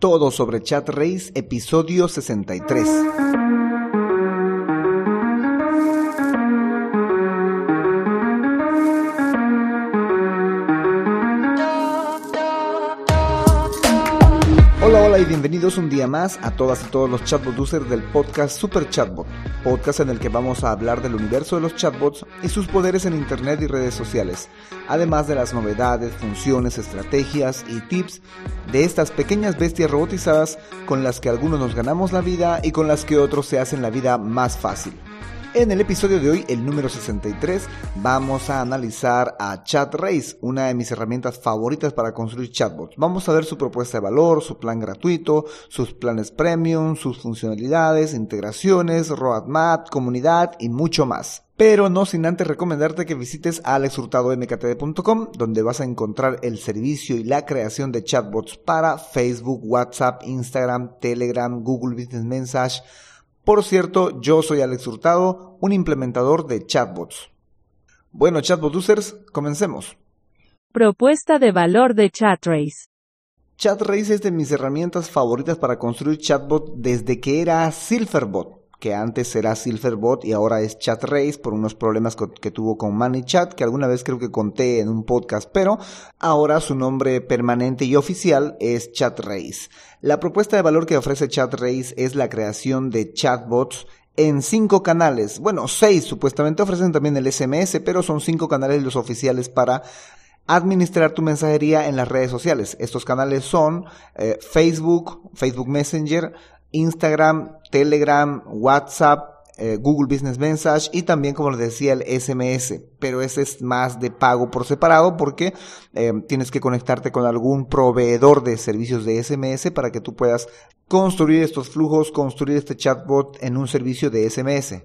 Todo sobre Chat Race, episodio 63. Bienvenidos un día más a todas y todos los chatbot users del podcast Super Chatbot, podcast en el que vamos a hablar del universo de los chatbots y sus poderes en internet y redes sociales, además de las novedades, funciones, estrategias y tips de estas pequeñas bestias robotizadas con las que algunos nos ganamos la vida y con las que otros se hacen la vida más fácil. En el episodio de hoy, el número 63, vamos a analizar a ChatRace, una de mis herramientas favoritas para construir chatbots. Vamos a ver su propuesta de valor, su plan gratuito, sus planes premium, sus funcionalidades, integraciones, roadmap, comunidad y mucho más. Pero no sin antes recomendarte que visites alexhurtadomktd.com, donde vas a encontrar el servicio y la creación de chatbots para Facebook, WhatsApp, Instagram, Telegram, Google Business Message, por cierto, yo soy Alex Hurtado, un implementador de chatbots. Bueno, chatbot users, comencemos. Propuesta de valor de ChatRace. ChatRace es de mis herramientas favoritas para construir chatbot desde que era Silverbot que antes era Silverbot y ahora es ChatRace por unos problemas que tuvo con ManyChat, que alguna vez creo que conté en un podcast, pero ahora su nombre permanente y oficial es ChatRace. La propuesta de valor que ofrece ChatRace es la creación de chatbots en cinco canales. Bueno, seis supuestamente ofrecen también el SMS, pero son cinco canales los oficiales para administrar tu mensajería en las redes sociales. Estos canales son eh, Facebook, Facebook Messenger, Instagram, Telegram, WhatsApp, eh, Google Business Message y también, como les decía, el SMS. Pero ese es más de pago por separado porque eh, tienes que conectarte con algún proveedor de servicios de SMS para que tú puedas construir estos flujos, construir este chatbot en un servicio de SMS.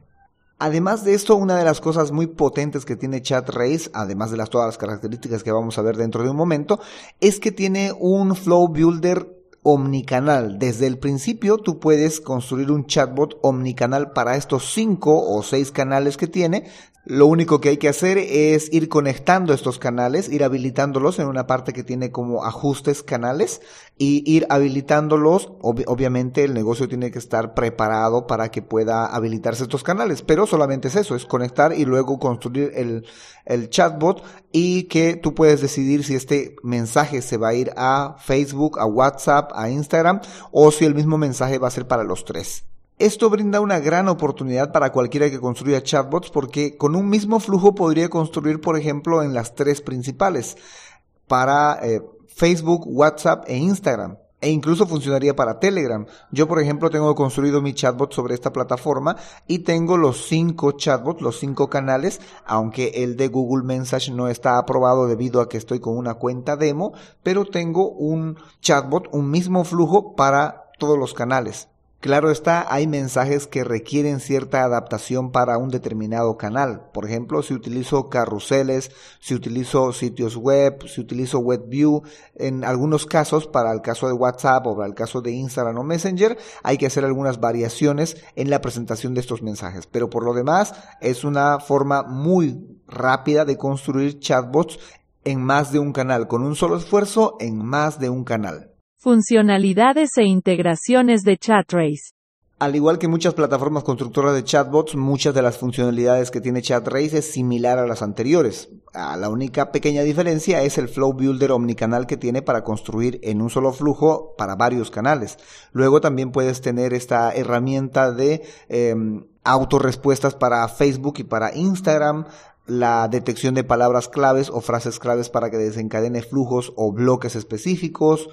Además de esto, una de las cosas muy potentes que tiene ChatRace, además de las, todas las características que vamos a ver dentro de un momento, es que tiene un flow builder omnicanal. Desde el principio tú puedes construir un chatbot omnicanal para estos cinco o seis canales que tiene. Lo único que hay que hacer es ir conectando estos canales, ir habilitándolos en una parte que tiene como ajustes canales y ir habilitándolos. obviamente el negocio tiene que estar preparado para que pueda habilitarse estos canales, pero solamente es eso, es conectar y luego construir el, el chatbot y que tú puedes decidir si este mensaje se va a ir a Facebook, a WhatsApp, a Instagram o si el mismo mensaje va a ser para los tres. Esto brinda una gran oportunidad para cualquiera que construya chatbots porque con un mismo flujo podría construir, por ejemplo, en las tres principales, para eh, Facebook, WhatsApp e Instagram. E incluso funcionaría para Telegram. Yo, por ejemplo, tengo construido mi chatbot sobre esta plataforma y tengo los cinco chatbots, los cinco canales, aunque el de Google Message no está aprobado debido a que estoy con una cuenta demo, pero tengo un chatbot, un mismo flujo para todos los canales. Claro está, hay mensajes que requieren cierta adaptación para un determinado canal. Por ejemplo, si utilizo carruseles, si utilizo sitios web, si utilizo WebView, en algunos casos, para el caso de WhatsApp o para el caso de Instagram o Messenger, hay que hacer algunas variaciones en la presentación de estos mensajes. Pero por lo demás, es una forma muy rápida de construir chatbots en más de un canal, con un solo esfuerzo en más de un canal. Funcionalidades e integraciones de ChatRace. Al igual que muchas plataformas constructoras de chatbots, muchas de las funcionalidades que tiene ChatRace es similar a las anteriores. Ah, la única pequeña diferencia es el Flow Builder omnicanal que tiene para construir en un solo flujo para varios canales. Luego también puedes tener esta herramienta de eh, autorrespuestas para Facebook y para Instagram, la detección de palabras claves o frases claves para que desencadene flujos o bloques específicos,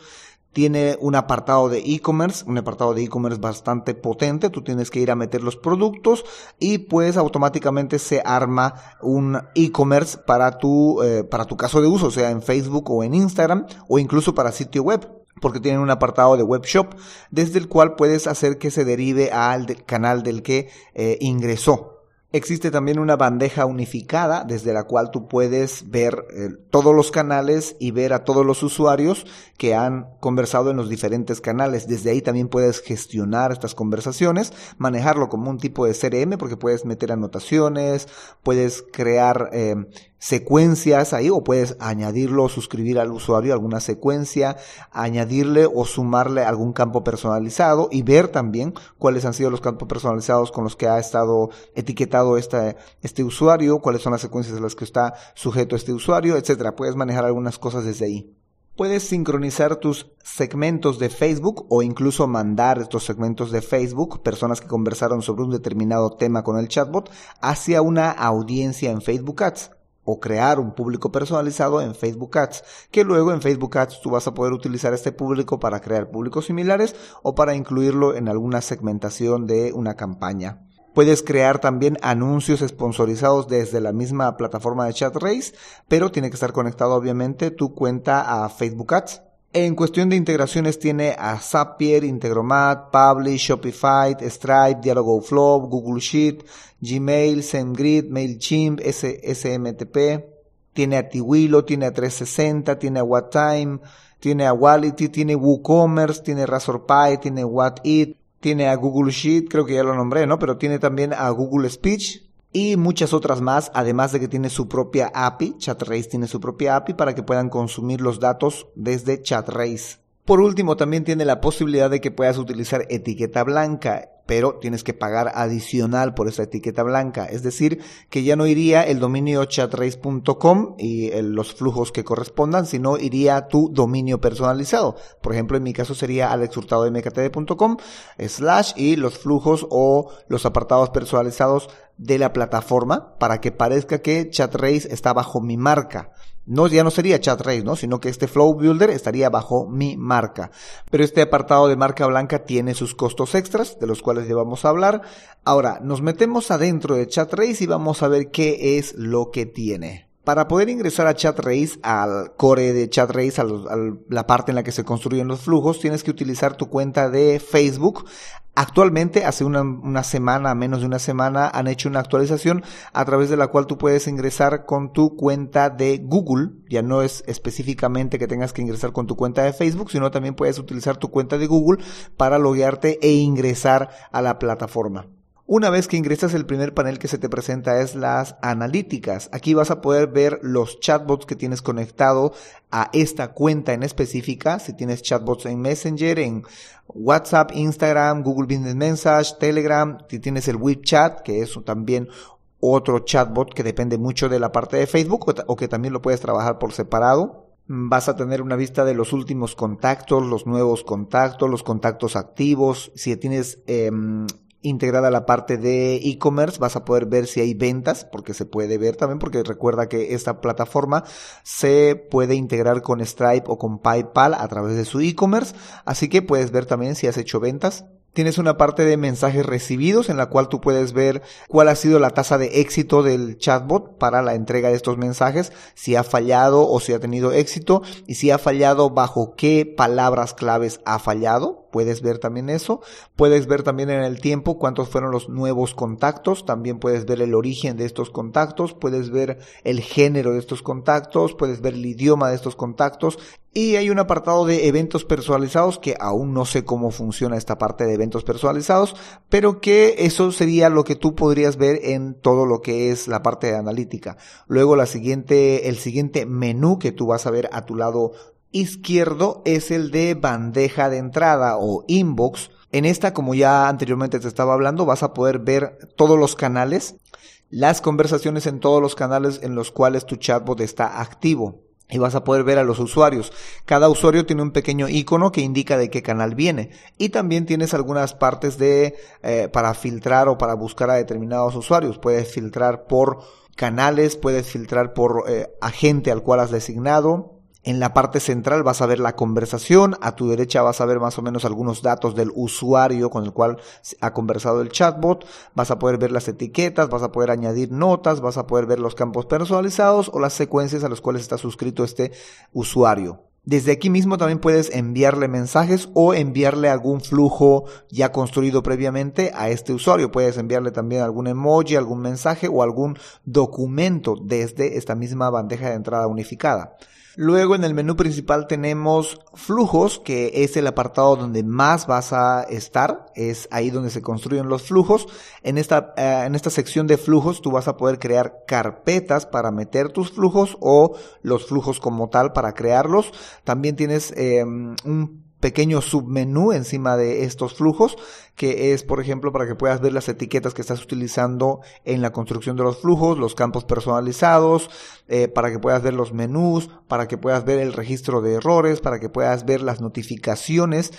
tiene un apartado de e-commerce, un apartado de e-commerce bastante potente. Tú tienes que ir a meter los productos y pues automáticamente se arma un e-commerce para tu, eh, para tu caso de uso, sea en Facebook o en Instagram o incluso para sitio web porque tienen un apartado de web shop desde el cual puedes hacer que se derive al canal del que eh, ingresó. Existe también una bandeja unificada desde la cual tú puedes ver eh, todos los canales y ver a todos los usuarios que han conversado en los diferentes canales. Desde ahí también puedes gestionar estas conversaciones, manejarlo como un tipo de CRM porque puedes meter anotaciones, puedes crear eh, secuencias ahí o puedes añadirlo o suscribir al usuario alguna secuencia, añadirle o sumarle algún campo personalizado y ver también cuáles han sido los campos personalizados con los que ha estado etiquetado este, este usuario, cuáles son las secuencias de las que está sujeto este usuario, etcétera. Puedes manejar algunas cosas desde ahí. Puedes sincronizar tus segmentos de Facebook o incluso mandar estos segmentos de Facebook, personas que conversaron sobre un determinado tema con el chatbot, hacia una audiencia en Facebook Ads o crear un público personalizado en Facebook Ads, que luego en Facebook Ads tú vas a poder utilizar este público para crear públicos similares o para incluirlo en alguna segmentación de una campaña. Puedes crear también anuncios sponsorizados desde la misma plataforma de ChatRace, pero tiene que estar conectado obviamente tu cuenta a Facebook Ads. En cuestión de integraciones tiene a Zapier, Integromat, Publish, Shopify, Stripe, Dialogoflow, Google Sheet, Gmail, SendGrid, MailChimp, SMTP. Tiene a Tiwilo, tiene a 360, tiene a WhatTime, tiene a Wallity, tiene WooCommerce, tiene RazoRPy, tiene WhatIt, tiene a Google Sheet, creo que ya lo nombré, ¿no? Pero tiene también a Google Speech, y muchas otras más, además de que tiene su propia API, ChatRace tiene su propia API para que puedan consumir los datos desde ChatRace. Por último, también tiene la posibilidad de que puedas utilizar etiqueta blanca, pero tienes que pagar adicional por esa etiqueta blanca. Es decir, que ya no iría el dominio chatrace.com y los flujos que correspondan, sino iría tu dominio personalizado. Por ejemplo, en mi caso sería alexhurtadomktd.com slash y los flujos o los apartados personalizados de la plataforma para que parezca que ChatRace está bajo mi marca. No, ya no sería ChatRace, ¿no? Sino que este Flow Builder estaría bajo mi marca. Pero este apartado de marca blanca tiene sus costos extras, de los cuales ya vamos a hablar. Ahora, nos metemos adentro de ChatRace y vamos a ver qué es lo que tiene. Para poder ingresar a ChatRace, al core de ChatRace, a, a, la parte en la que se construyen los flujos, tienes que utilizar tu cuenta de Facebook. Actualmente, hace una, semana, menos de una semana, han hecho una actualización a través de la cual tú puedes ingresar con tu cuenta de Google. Ya no es específicamente que tengas que ingresar con tu cuenta de Facebook, sino también puedes utilizar tu cuenta de Google para loguearte e ingresar a la plataforma. Una vez que ingresas el primer panel que se te presenta es las analíticas. Aquí vas a poder ver los chatbots que tienes conectado a esta cuenta en específica. Si tienes chatbots en Messenger, en WhatsApp, Instagram, Google Business Message, Telegram, si tienes el WeChat, que es también otro chatbot que depende mucho de la parte de Facebook o, que también lo puedes trabajar por separado vas a tener una vista de los últimos contactos, los nuevos contactos, los contactos activos. Si tienes eh, integrada la parte de e-commerce, vas a poder ver si hay ventas, porque se puede ver también, porque recuerda que esta plataforma se puede integrar con Stripe o con PayPal a través de su e-commerce, así que puedes ver también si has hecho ventas. Tienes una parte de mensajes recibidos en la cual tú puedes ver cuál ha sido la tasa de éxito del chatbot para la entrega de estos mensajes, si ha fallado o si ha tenido éxito y si ha fallado bajo qué palabras claves ha fallado puedes ver también eso. Puedes ver también en el tiempo cuántos fueron los nuevos contactos. También puedes ver el origen de estos contactos. Puedes ver el género de estos contactos. Puedes ver el idioma de estos contactos. Y hay un apartado de eventos personalizados que aún no sé cómo funciona esta parte de eventos personalizados, pero que eso sería lo que tú podrías ver en todo lo que es la parte de analítica. Luego la siguiente, el siguiente menú que tú vas a ver a tu lado izquierdo es el de bandeja de entrada o inbox. En esta, como ya anteriormente te estaba hablando, vas a poder ver todos los canales, las conversaciones en todos los canales en los cuales tu chatbot está activo. Y vas a poder ver a los usuarios. Cada usuario tiene un pequeño icono que indica de qué canal viene. Y también tienes algunas partes de eh, para filtrar o para buscar a determinados usuarios. Puedes filtrar por canales, puedes filtrar por eh, agente al cual has designado, en la parte central vas a ver la conversación, a tu derecha vas a ver más o menos algunos datos del usuario con el cual ha conversado el chatbot, vas a poder ver las etiquetas, vas a poder añadir notas, vas a poder ver los campos personalizados o las secuencias a las cuales está suscrito este usuario. Desde aquí mismo también puedes enviarle mensajes o enviarle algún flujo ya construido previamente a este usuario. Puedes enviarle también algún emoji, algún mensaje o algún documento desde esta misma bandeja de entrada unificada. Luego en el menú principal tenemos flujos, que es el apartado donde más vas a estar, es ahí donde se construyen los flujos. En esta, eh, en esta sección de flujos tú vas a poder crear carpetas para meter tus flujos o los flujos como tal para crearlos. También tienes eh, un pequeño submenú encima de estos flujos, que es, por ejemplo, para que puedas ver las etiquetas que estás utilizando en la construcción de los flujos, los campos personalizados, eh, para que puedas ver los menús, para que puedas ver el registro de errores, para que puedas ver las notificaciones,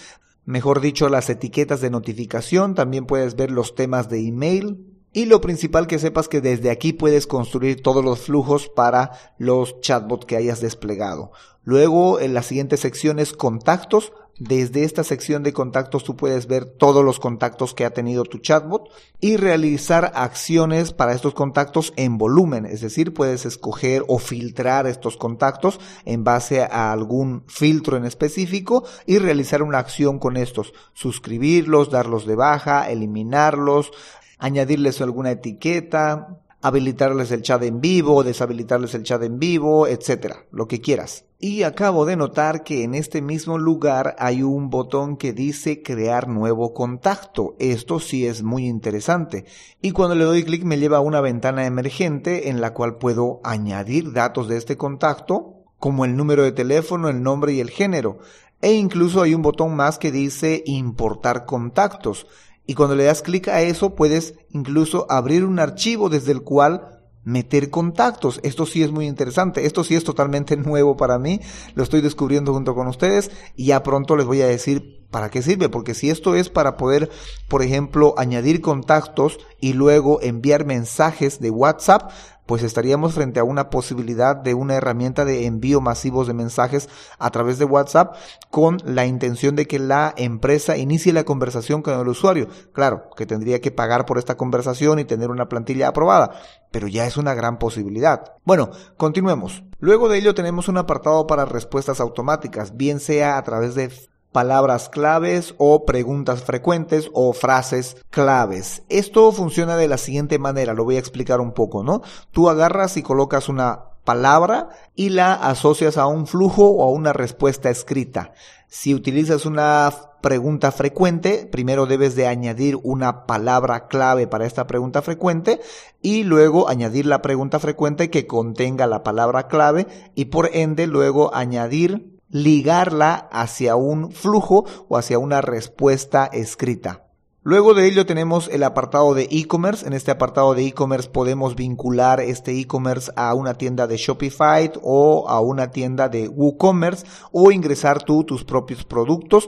mejor dicho, las etiquetas de notificación, también puedes ver los temas de email, y lo principal que sepas que desde aquí puedes construir todos los flujos para los chatbots que hayas desplegado. Luego en la siguiente sección es contactos. Desde esta sección de contactos tú puedes ver todos los contactos que ha tenido tu chatbot y realizar acciones para estos contactos en volumen. Es decir, puedes escoger o filtrar estos contactos en base a algún filtro en específico y realizar una acción con estos. Suscribirlos, darlos de baja, eliminarlos, añadirles alguna etiqueta, habilitarles el chat en vivo, deshabilitarles el chat en vivo, etcétera, lo que quieras. Y acabo de notar que en este mismo lugar hay un botón que dice crear nuevo contacto. Esto sí es muy interesante. Y cuando le doy clic me lleva a una ventana emergente en la cual puedo añadir datos de este contacto, como el número de teléfono, el nombre y el género. E incluso hay un botón más que dice importar contactos. Y cuando le das clic a eso, puedes incluso abrir un archivo desde el cual meter contactos. Esto sí es muy interesante. Esto sí es totalmente nuevo para mí. Lo estoy descubriendo junto con ustedes y ya pronto les voy a decir para qué sirve. Porque si esto es para poder, por ejemplo, añadir contactos y luego enviar mensajes de WhatsApp, pues estaríamos frente a una posibilidad de una herramienta de envío masivos de mensajes a través de WhatsApp con la intención de que la empresa inicie la conversación con el usuario. Claro, que tendría que pagar por esta conversación y tener una plantilla aprobada, pero ya es una gran posibilidad. Bueno, continuemos. Luego de ello tenemos un apartado para respuestas automáticas, bien sea a través de palabras claves o preguntas frecuentes o frases claves. Esto funciona de la siguiente manera, lo voy a explicar un poco, ¿no? Tú agarras y colocas una palabra y la asocias a un flujo o a una respuesta escrita. Si utilizas una pregunta frecuente, primero debes de añadir una palabra clave para esta pregunta frecuente y luego añadir la pregunta frecuente que contenga la palabra clave y por ende luego añadir ligarla hacia un flujo o hacia una respuesta escrita. Luego de ello tenemos el apartado de e-commerce. En este apartado de e-commerce podemos vincular este e-commerce a una tienda de Shopify o a una tienda de WooCommerce o ingresar tú tus propios productos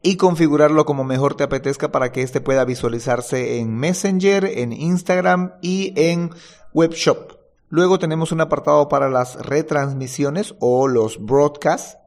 y configurarlo como mejor te apetezca para que este pueda visualizarse en Messenger, en Instagram y en Webshop. Luego tenemos un apartado para las retransmisiones o los broadcasts.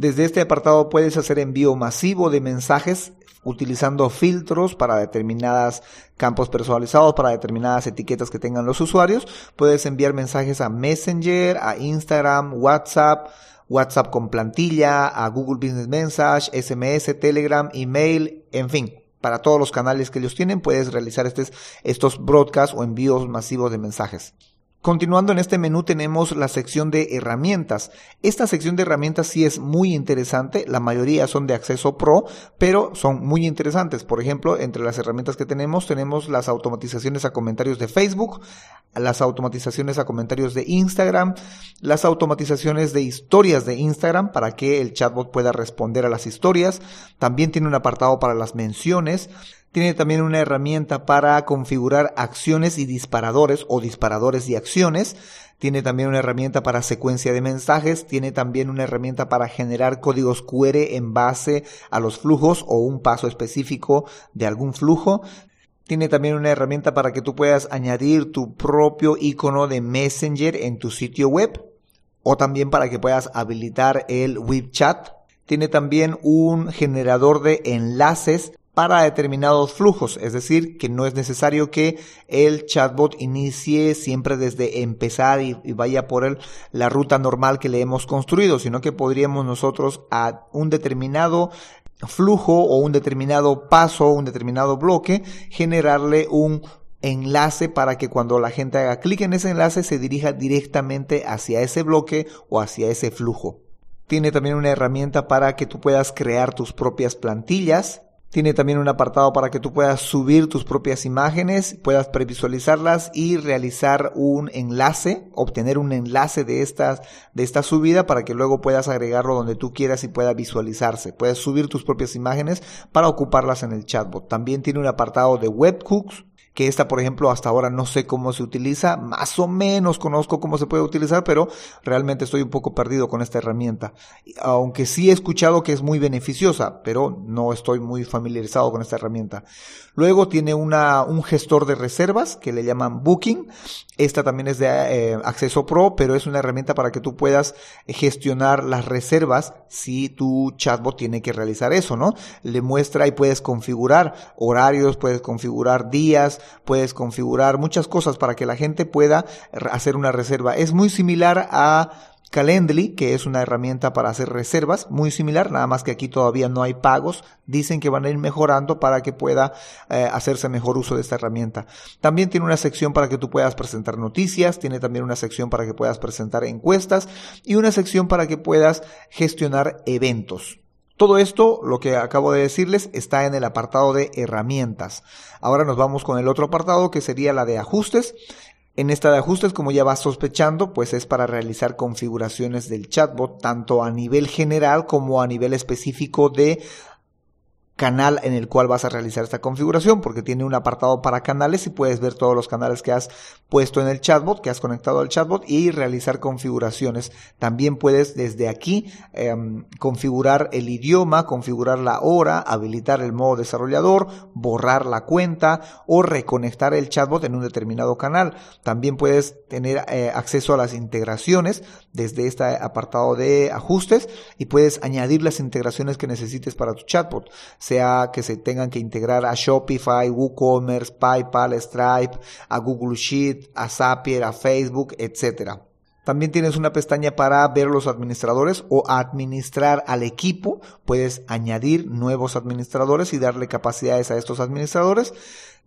Desde este apartado puedes hacer envío masivo de mensajes utilizando filtros para determinados campos personalizados, para determinadas etiquetas que tengan los usuarios. Puedes enviar mensajes a Messenger, a Instagram, WhatsApp, WhatsApp con plantilla, a Google Business Message, SMS, Telegram, email, en fin. Para todos los canales que ellos tienen puedes realizar estos broadcasts o envíos masivos de mensajes. Continuando en este menú tenemos la sección de herramientas. Esta sección de herramientas sí es muy interesante, la mayoría son de acceso pro, pero son muy interesantes. Por ejemplo, entre las herramientas que tenemos tenemos las automatizaciones a comentarios de Facebook, las automatizaciones a comentarios de Instagram, las automatizaciones de historias de Instagram para que el chatbot pueda responder a las historias. También tiene un apartado para las menciones. Tiene también una herramienta para configurar acciones y disparadores o disparadores y acciones. Tiene también una herramienta para secuencia de mensajes. Tiene también una herramienta para generar códigos QR en base a los flujos o un paso específico de algún flujo. Tiene también una herramienta para que tú puedas añadir tu propio icono de Messenger en tu sitio web o también para que puedas habilitar el WebChat. Tiene también un generador de enlaces para determinados flujos, es decir, que no es necesario que el chatbot inicie siempre desde empezar y, vaya por el, la ruta normal que le hemos construido, sino que podríamos nosotros a un determinado flujo o un determinado paso, un determinado bloque, generarle un enlace para que cuando la gente haga clic en ese enlace se dirija directamente hacia ese bloque o hacia ese flujo. Tiene también una herramienta para que tú puedas crear tus propias plantillas. Tiene también un apartado para que tú puedas subir tus propias imágenes, puedas previsualizarlas y realizar un enlace, obtener un enlace de estas, de esta subida para que luego puedas agregarlo donde tú quieras y pueda visualizarse. Puedes subir tus propias imágenes para ocuparlas en el chatbot. También tiene un apartado de webhooks que esta, por ejemplo, hasta ahora no sé cómo se utiliza, más o menos conozco cómo se puede utilizar, pero realmente estoy un poco perdido con esta herramienta. Aunque sí he escuchado que es muy beneficiosa, pero no estoy muy familiarizado con esta herramienta. Luego tiene una, un gestor de reservas que le llaman Booking. Esta también es de eh, acceso pro, pero es una herramienta para que tú puedas gestionar las reservas si tu chatbot tiene que realizar eso, ¿no? Le muestra y puedes configurar horarios, puedes configurar días, puedes configurar muchas cosas para que la gente pueda hacer una reserva. Es muy similar a Calendly, que es una herramienta para hacer reservas, muy similar, nada más que aquí todavía no hay pagos. Dicen que van a ir mejorando para que pueda eh, hacerse mejor uso de esta herramienta. También tiene una sección para que tú puedas presentar noticias, tiene también una sección para que puedas presentar encuestas y una sección para que puedas gestionar eventos. Todo esto, lo que acabo de decirles, está en el apartado de herramientas. Ahora nos vamos con el otro apartado que sería la de ajustes. En esta de ajustes, como ya vas sospechando, pues es para realizar configuraciones del chatbot, tanto a nivel general como a nivel específico de canal en el cual vas a realizar esta configuración, porque tiene un apartado para canales y puedes ver todos los canales que has puesto en el chatbot, que has conectado al chatbot y realizar configuraciones. También puedes desde aquí em, configurar el idioma, configurar la hora, habilitar el modo desarrollador, borrar la cuenta o reconectar el chatbot en un determinado canal. También puedes tener eh, acceso a las integraciones desde este apartado de ajustes y puedes añadir las integraciones que necesites para tu chatbot sea que se tengan que integrar a Shopify, WooCommerce, PayPal, Stripe, a Google Sheet, a Zapier, a Facebook, etc. También tienes una pestaña para ver los administradores o administrar al equipo. Puedes añadir nuevos administradores y darle capacidades a estos administradores.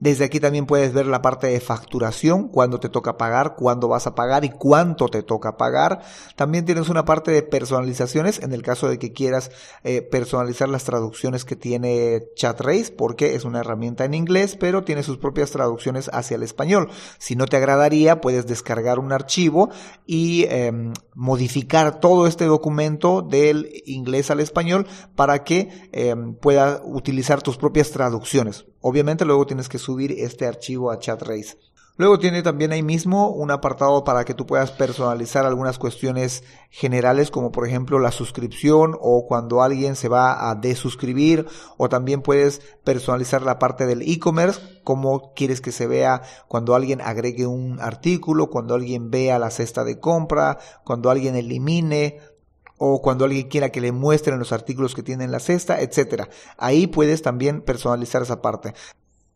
Desde aquí también puedes ver la parte de facturación, cuándo te toca pagar, cuándo vas a pagar y cuánto te toca pagar. También tienes una parte de personalizaciones en el caso de que quieras eh, personalizar las traducciones que tiene ChatRace, porque es una herramienta en inglés, pero tiene sus propias traducciones hacia el español. Si no te agradaría, puedes descargar un archivo y em, modificar todo este documento del inglés al español para que em, pueda utilizar tus propias traducciones. Obviamente luego tienes que subir este archivo a ChatRace. Luego tiene también ahí mismo un apartado para que tú puedas personalizar algunas cuestiones generales como por ejemplo la suscripción o cuando alguien se va a desuscribir o también puedes personalizar la parte del e-commerce, cómo quieres que se vea cuando alguien agregue un artículo, cuando alguien vea la cesta de compra, cuando alguien elimine o cuando alguien quiera que le muestren los artículos que tiene en la cesta, etcétera. Ahí puedes también personalizar esa parte.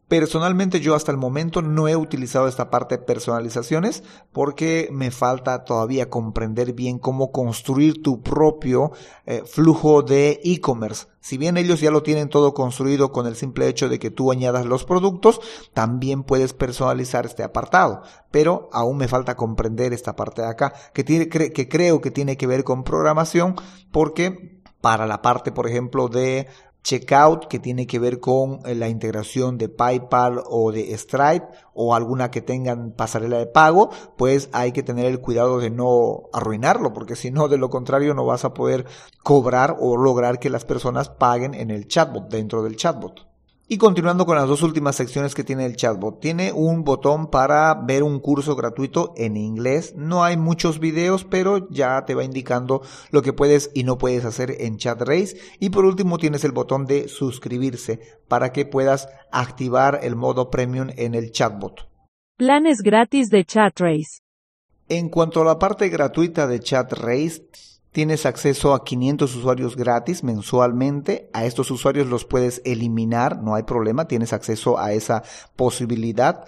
Personalmente yo hasta el momento no he utilizado esta parte de personalizaciones porque me falta todavía comprender bien cómo construir tu propio eh, flujo de e-commerce. Si bien ellos ya lo tienen todo construido con el simple hecho de que tú añadas los productos, también puedes personalizar este apartado. Pero aún me falta comprender esta parte de acá, que, tiene, que creo que tiene que ver con programación porque para la parte, por ejemplo, de checkout que tiene que ver con eh, la integración de PayPal o de Stripe o alguna que tengan pasarela de pago, pues hay que tener el cuidado de no arruinarlo, porque si no, de lo contrario no vas a poder cobrar o lograr que las personas paguen en el chatbot, dentro del chatbot. Y continuando con las dos últimas secciones que tiene el chatbot, tiene un botón para ver un curso gratuito en inglés. No hay muchos videos, pero ya te va indicando lo que puedes y no puedes hacer en ChatRace. Y por último tienes el botón de suscribirse para que puedas activar el modo premium en el chatbot. Planes gratis de ChatRace. En cuanto a la parte gratuita de ChatRace, Tienes acceso a 500 usuarios gratis mensualmente. A estos usuarios los puedes eliminar, no hay problema. Tienes acceso a esa posibilidad.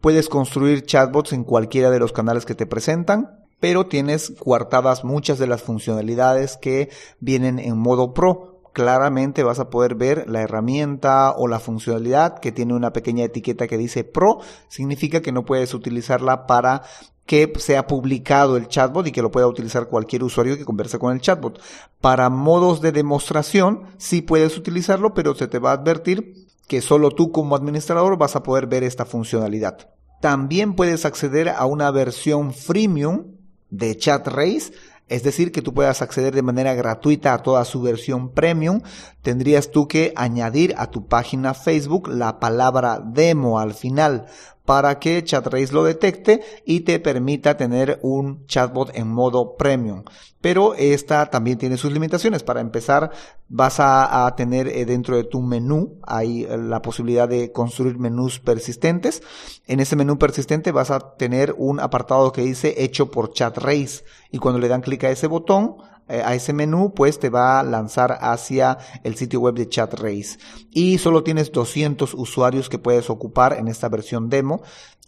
Puedes construir chatbots en cualquiera de los canales que te presentan, pero tienes coartadas muchas de las funcionalidades que vienen en modo pro claramente vas a poder ver la herramienta o la funcionalidad que tiene una pequeña etiqueta que dice Pro. Significa que no puedes utilizarla para que sea publicado el chatbot y que lo pueda utilizar cualquier usuario que converse con el chatbot. Para modos de demostración sí puedes utilizarlo, pero se te va a advertir que solo tú como administrador vas a poder ver esta funcionalidad. También puedes acceder a una versión freemium de ChatRace es decir, que tú puedas acceder de manera gratuita a toda su versión premium, tendrías tú que añadir a tu página Facebook la palabra demo al final para que ChatRace lo detecte y te permita tener un chatbot en modo premium. Pero esta también tiene sus limitaciones. Para empezar, vas a, tener eh, dentro de tu menú, hay eh, la posibilidad de construir menús persistentes. En ese menú persistente vas a tener un apartado que dice hecho por ChatRace. Y cuando le dan clic a ese botón, a ese menú, pues te va a lanzar hacia el sitio web de ChatRace. Y solo tienes 200 usuarios que puedes ocupar en esta versión demo,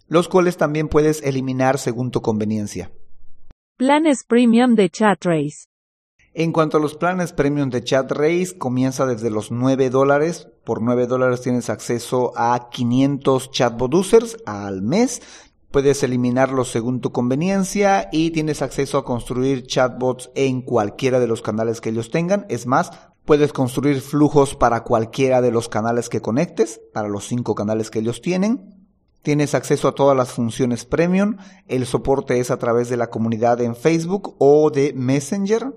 los cuales también puedes eliminar según tu conveniencia. Planes Premium de ChatRace. En cuanto a los planes premium de ChatRace, comienza desde los 9 dólares. Por 9 dólares tienes acceso a 500 chatbot users al mes Puedes eliminarlos según tu conveniencia y tienes acceso a construir chatbots en cualquiera de los canales que ellos tengan. Es más, puedes construir flujos para cualquiera de los canales que conectes, para los cinco canales que ellos tienen. Tienes acceso a todas las funciones premium. El soporte es a través de la comunidad en Facebook o de Messenger.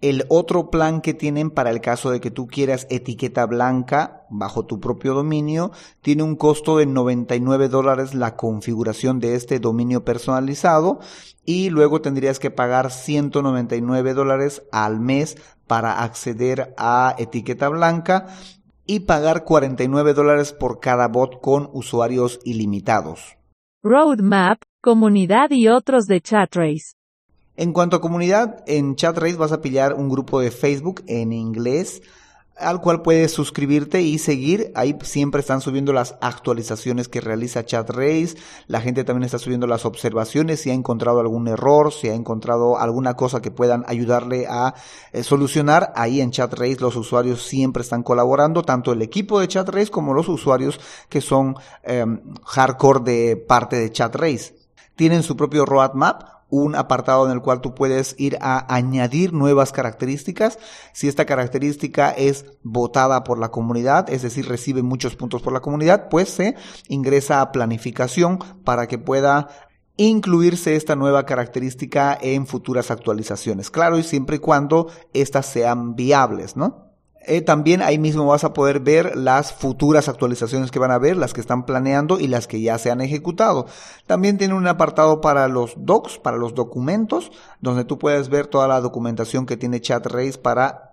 El otro plan que tienen para el caso de que tú quieras etiqueta blanca bajo tu propio dominio tiene un costo de 99 dólares la configuración de este dominio personalizado y luego tendrías que pagar 199 dólares al mes para acceder a etiqueta blanca y pagar 49 dólares por cada bot con usuarios ilimitados. Roadmap, comunidad y otros de ChatRace. En cuanto a comunidad, en ChatRace vas a pillar un grupo de Facebook en inglés al cual puedes suscribirte y seguir. Ahí siempre están subiendo las actualizaciones que realiza ChatRace. La gente también está subiendo las observaciones, si ha encontrado algún error, si ha encontrado alguna cosa que puedan ayudarle a eh, solucionar. Ahí en ChatRace los usuarios siempre están colaborando, tanto el equipo de ChatRace como los usuarios que son em, hardcore de parte de ChatRace. Tienen su propio roadmap un apartado en el cual tú puedes ir a añadir nuevas características. Si esta característica es votada por la comunidad, es decir, recibe muchos puntos por la comunidad, pues se ingresa a planificación para que pueda incluirse esta nueva característica en futuras actualizaciones. Claro, y siempre y cuando estas sean viables, ¿no? Eh, también ahí mismo vas a poder ver las futuras actualizaciones que van a haber, las que están planeando y las que ya se han ejecutado. También tiene un apartado para los docs, para los documentos, donde tú puedes ver toda la documentación que tiene ChatRace para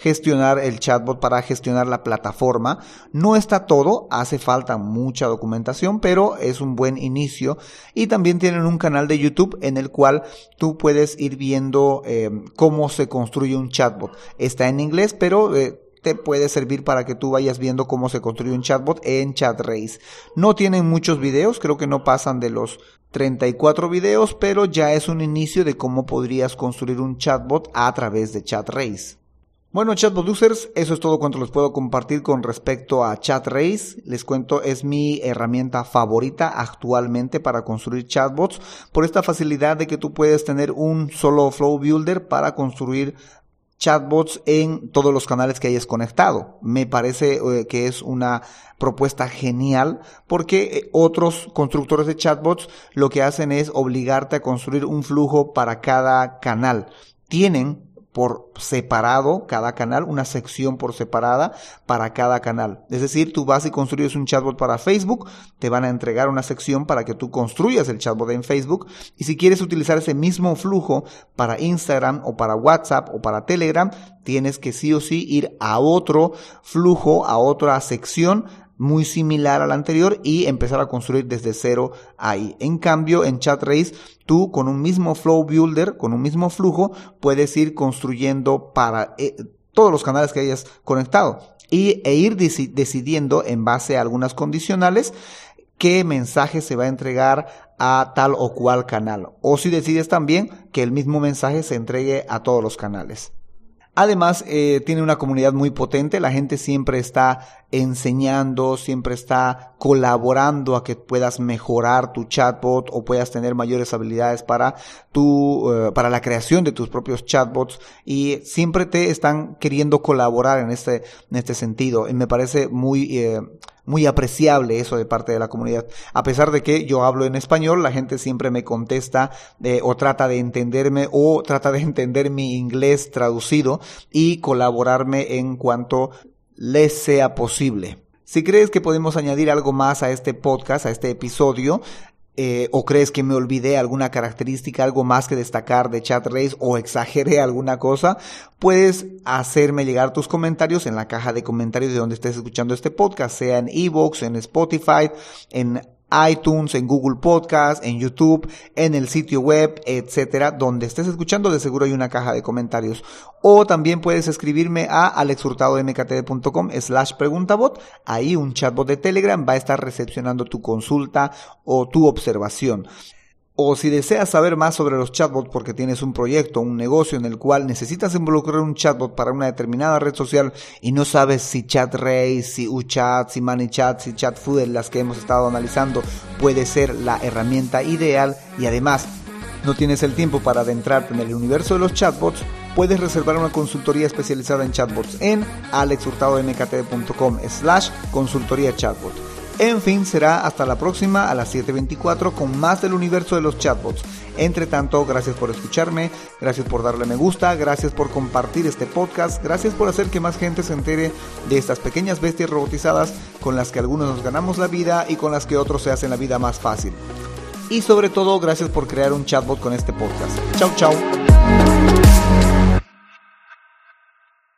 gestionar el chatbot, para gestionar la plataforma. No está todo, hace falta mucha documentación, pero es un buen inicio. Y también tienen un canal de YouTube en el cual tú puedes ir viendo eh, cómo se construye un chatbot. Está en inglés, pero... Eh, te puede servir para que tú vayas viendo cómo se construye un chatbot en ChatRace. No tienen muchos videos, creo que no pasan de los 34 videos, pero ya es un inicio de cómo podrías construir un chatbot a través de ChatRace. Bueno, chatbot users, eso es todo cuanto les puedo compartir con respecto a ChatRace. Les cuento, es mi herramienta favorita actualmente para construir chatbots por esta facilidad de que tú puedes tener un solo flow builder para construir chatbots en todos los canales que hayas conectado. Me parece eh, que es una propuesta genial porque eh, otros constructores de chatbots lo que hacen es obligarte a construir un flujo para cada canal. Tienen por separado cada canal, una sección por separada para cada canal. Es decir, tú vas y construyes un chatbot para Facebook, te van a entregar una sección para que tú construyas el chatbot en Facebook y si quieres utilizar ese mismo flujo para Instagram o para WhatsApp o para Telegram, tienes que sí o sí ir a otro flujo, a otra sección muy similar al anterior y empezar a construir desde cero ahí. En cambio, en ChatRace, tú con un mismo flow builder, con un mismo flujo, puedes ir construyendo para eh, todos los canales que hayas conectado y, e ir decidiendo en base a algunas condicionales qué mensaje se va a entregar a tal o cual canal. O si decides también que el mismo mensaje se entregue a todos los canales. Además, eh, tiene una comunidad muy potente, la gente siempre está enseñando, siempre está colaborando a que puedas mejorar tu chatbot o puedas tener mayores habilidades para tu, eh, para la creación de tus propios chatbots y siempre te están queriendo colaborar en este, en este sentido. Y me parece muy, eh, muy apreciable eso de parte de la comunidad. A pesar de que yo hablo en español, la gente siempre me contesta eh, o trata de entenderme o trata de entender mi inglés traducido y colaborarme en cuanto les sea posible. Si crees que podemos añadir algo más a este podcast, a este episodio, eh, o crees que me olvidé alguna característica, algo más que destacar de ChatRace o exageré alguna cosa, puedes hacerme llegar tus comentarios en la caja de comentarios de donde estés escuchando este podcast, sea en Evox, en Spotify, en iTunes, en Google Podcast, en YouTube, en el sitio web, etcétera, donde estés escuchando, de seguro hay una caja de comentarios. O también puedes escribirme a alexhurtadomktd.com slash preguntabot. Ahí un chatbot de Telegram va a estar recepcionando tu consulta o tu observación. O si deseas saber más sobre los chatbots porque tienes un proyecto, un negocio en el cual necesitas involucrar un chatbot para una determinada red social y no sabes si ChatRace, si UChat, si ManyChat, si ChatFood, las que hemos estado analizando, puede ser la herramienta ideal y además no tienes el tiempo para adentrarte en el universo de los chatbots, puedes reservar una consultoría especializada en chatbots en alexhurtadomktd.com slash consultoría chatbot. En fin, será hasta la próxima a las 7.24 con más del universo de los chatbots. Entre tanto, gracias por escucharme, gracias por darle me gusta, gracias por compartir este podcast, gracias por hacer que más gente se entere de estas pequeñas bestias robotizadas con las que algunos nos ganamos la vida y con las que otros se hacen la vida más fácil. Y sobre todo, gracias por crear un chatbot con este podcast. Chau, chau.